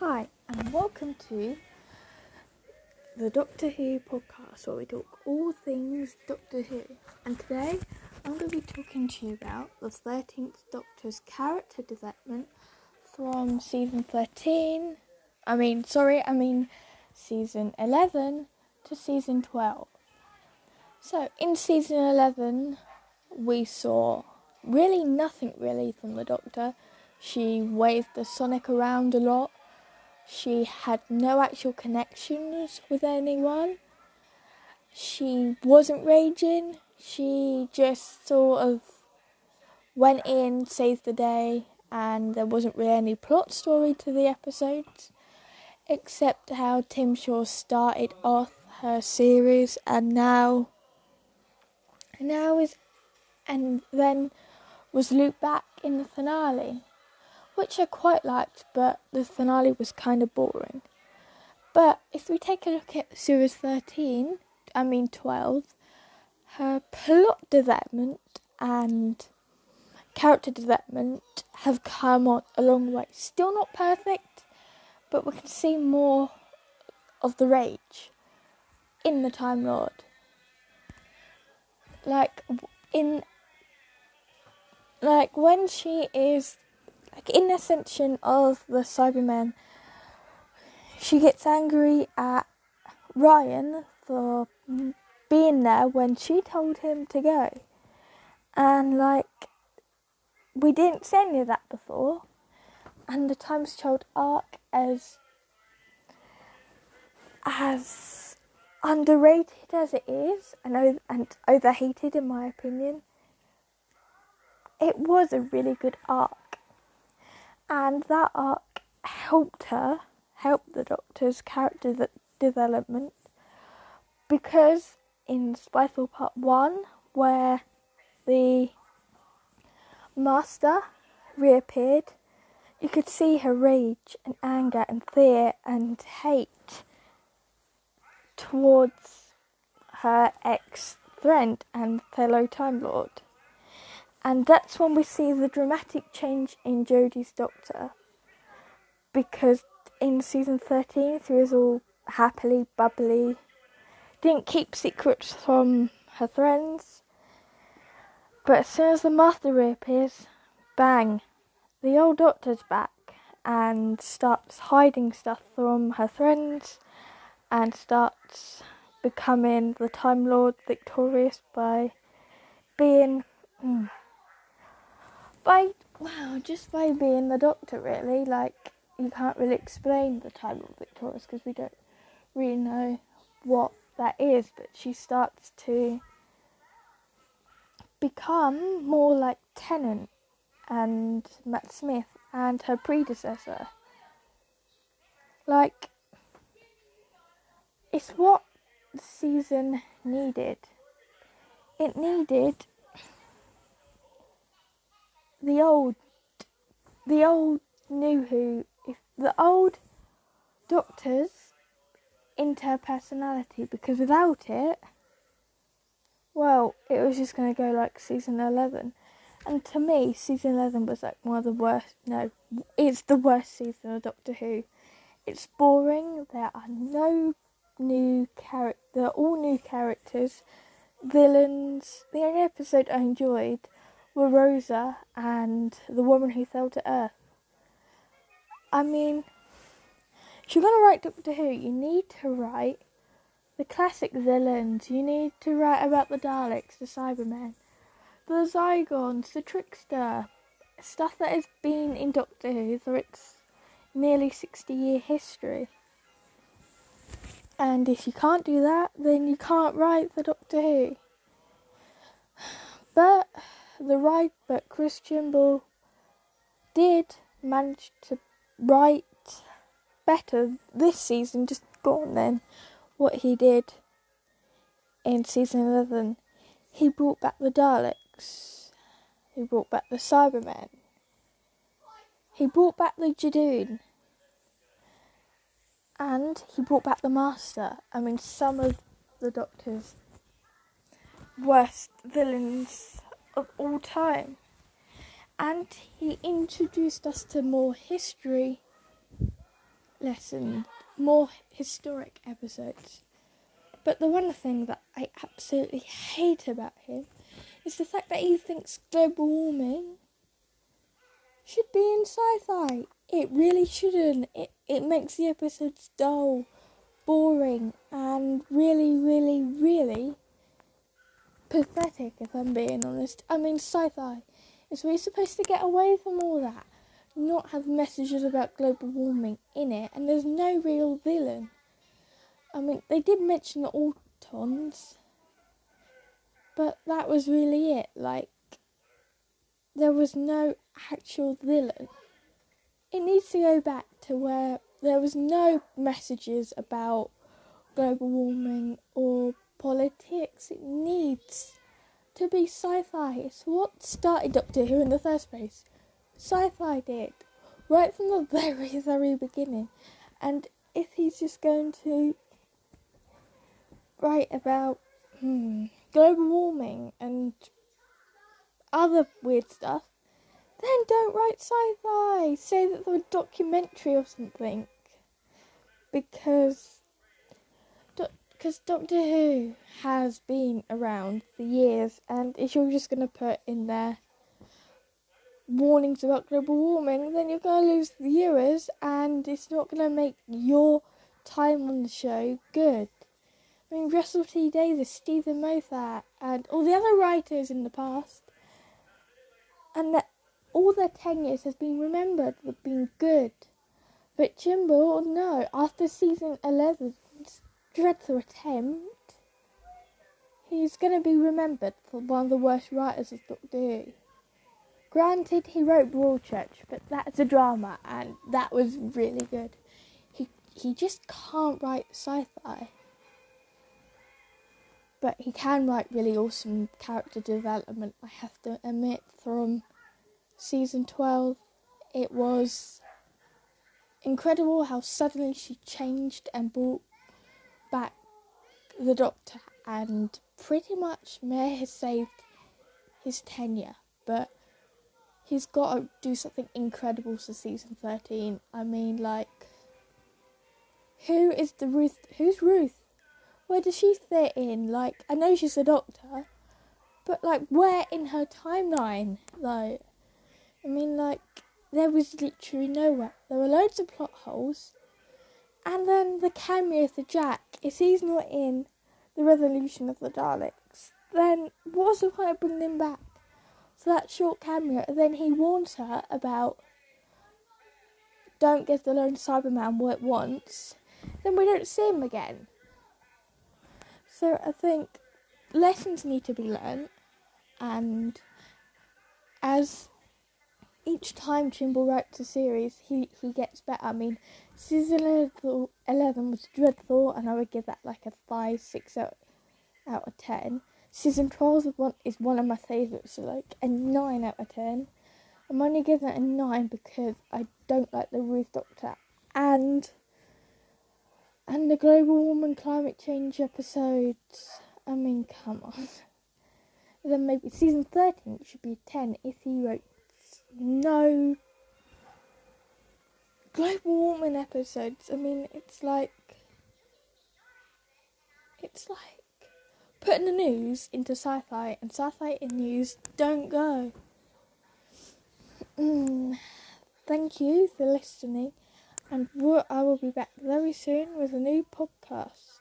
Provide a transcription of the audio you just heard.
Hi, and welcome to the Doctor Who podcast where we talk all things Doctor Who. And today I'm going to be talking to you about the 13th Doctor's character development from season 13. I mean, sorry, I mean season 11 to season 12. So, in season 11, we saw really nothing really from the Doctor. She waved the Sonic around a lot she had no actual connections with anyone. She wasn't raging. She just sort of went in, saved the day, and there wasn't really any plot story to the episodes, except how Tim Shaw started off her series, and now, now is, and then was looped back in the finale which I quite liked, but the finale was kind of boring. But if we take a look at series 13, I mean 12, her plot development and character development have come on a long way. Still not perfect, but we can see more of the rage in the Time Lord. Like in like when she is in Ascension of the Cybermen, she gets angry at Ryan for being there when she told him to go. And like we didn't see any of that before. And the Timeless Child arc as as underrated as it is and and overhated in my opinion, it was a really good arc and that arc helped her, helped the Doctor's character development because in Spyfall Part 1, where the Master reappeared, you could see her rage and anger and fear and hate towards her ex friend and fellow Time Lord. And that's when we see the dramatic change in Jodie's Doctor. Because in season 13, she was all happily, bubbly, didn't keep secrets from her friends. But as soon as the Master reappears, bang, the old Doctor's back and starts hiding stuff from her friends and starts becoming the Time Lord victorious by being. Mm, by wow, just by being the Doctor, really. Like you can't really explain the Time Lord Victorious because we don't really know what that is. But she starts to become more like Tennant and Matt Smith and her predecessor. Like, it's what the season needed. It needed the old, the old New Who, if the old Doctor's interpersonality, because without it, well, it was just going to go like season 11. And to me, season 11 was like one of the worst, no, it's the worst season of Doctor Who. It's boring, there are no new characters, all new characters, villains. The only episode I enjoyed were Rosa and the woman who fell to earth. I mean, if you're going to write Doctor Who, you need to write the classic villains. You need to write about the Daleks, the Cybermen, the Zygons, the Trickster, stuff that has been in Doctor Who for its nearly 60 year history. And if you can't do that, then you can't write the Doctor Who. But the right, but Chris Chibnall did manage to write better this season, just gone then, what he did in season 11. He brought back the Daleks, he brought back the Cybermen, he brought back the Judoon, and he brought back the Master. I mean, some of the Doctor's worst villains of all time. And he introduced us to more history lessons, more historic episodes. But the one thing that I absolutely hate about him is the fact that he thinks global warming should be in sci-fi. It really shouldn't. It it makes the episodes dull, boring, and really, really, really pathetic. If I'm being honest, I mean sci-fi is we're supposed to get away from all that, not have messages about global warming in it, and there's no real villain. I mean, they did mention the Autons, but that was really it. Like, there was no actual villain. It needs to go back to where there was no messages about global warming or politics. It needs to be sci-fi. It's what started Doctor Who in the first place. Sci-fi did right from the very, very beginning. And if he's just going to write about hmm, global warming and other weird stuff, then don't write sci-fi. Say that they're a documentary or something. Because because Doctor Who has been around for years, and if you're just going to put in there warnings about global warming, then you're going to lose viewers, and it's not going to make your time on the show good. I mean, Russell T Davies, Steven Moffat, and all the other writers in the past, and that all their tenures has been remembered for being good. But Chibnall, no, after season 11, dreadful attempt, he's going to be remembered for one of the worst writers of Doctor Who. Granted, he wrote Broadchurch, but that's a drama, and that was really good. He he just can't write sci-fi, but he can write really awesome character development. I have to admit, from season twelve, it was incredible how suddenly she changed and brought back the Doctor, and pretty much Mayor has saved his tenure, but he's got to do something incredible for season 13. I mean, like, who is the Ruth? Who's Ruth? Where does she fit in? Like, I know she's a doctor, but like, where in her timeline? Like, I mean, like, there was literally nowhere. There were loads of plot holes. And then the cameo for Jack, if he's not in the Revolution of the Daleks, then what's the point of bringing him back? So that short cameo, and then he warns her about don't give the lone Cyberman what it wants, then we don't see him again. So I think lessons need to be learned, and as each time Chibnall writes a series, he, he gets better. I mean, season 11 was dreadful, and I would give that like a 5, 6 out, out of 10. Season 12 is one, is one of my favourites, so like a 9 out of 10. I'm only giving it a 9 because I don't like the Ruth Doctor. And and the global warming climate change episodes. I mean, come on. then maybe season 13 should be a 10 if he wrote no global warming episodes. I mean, it's like it's like putting the news into sci-fi, and sci-fi and news don't go. Mm, thank you for listening, and I will be back very soon with a new podcast.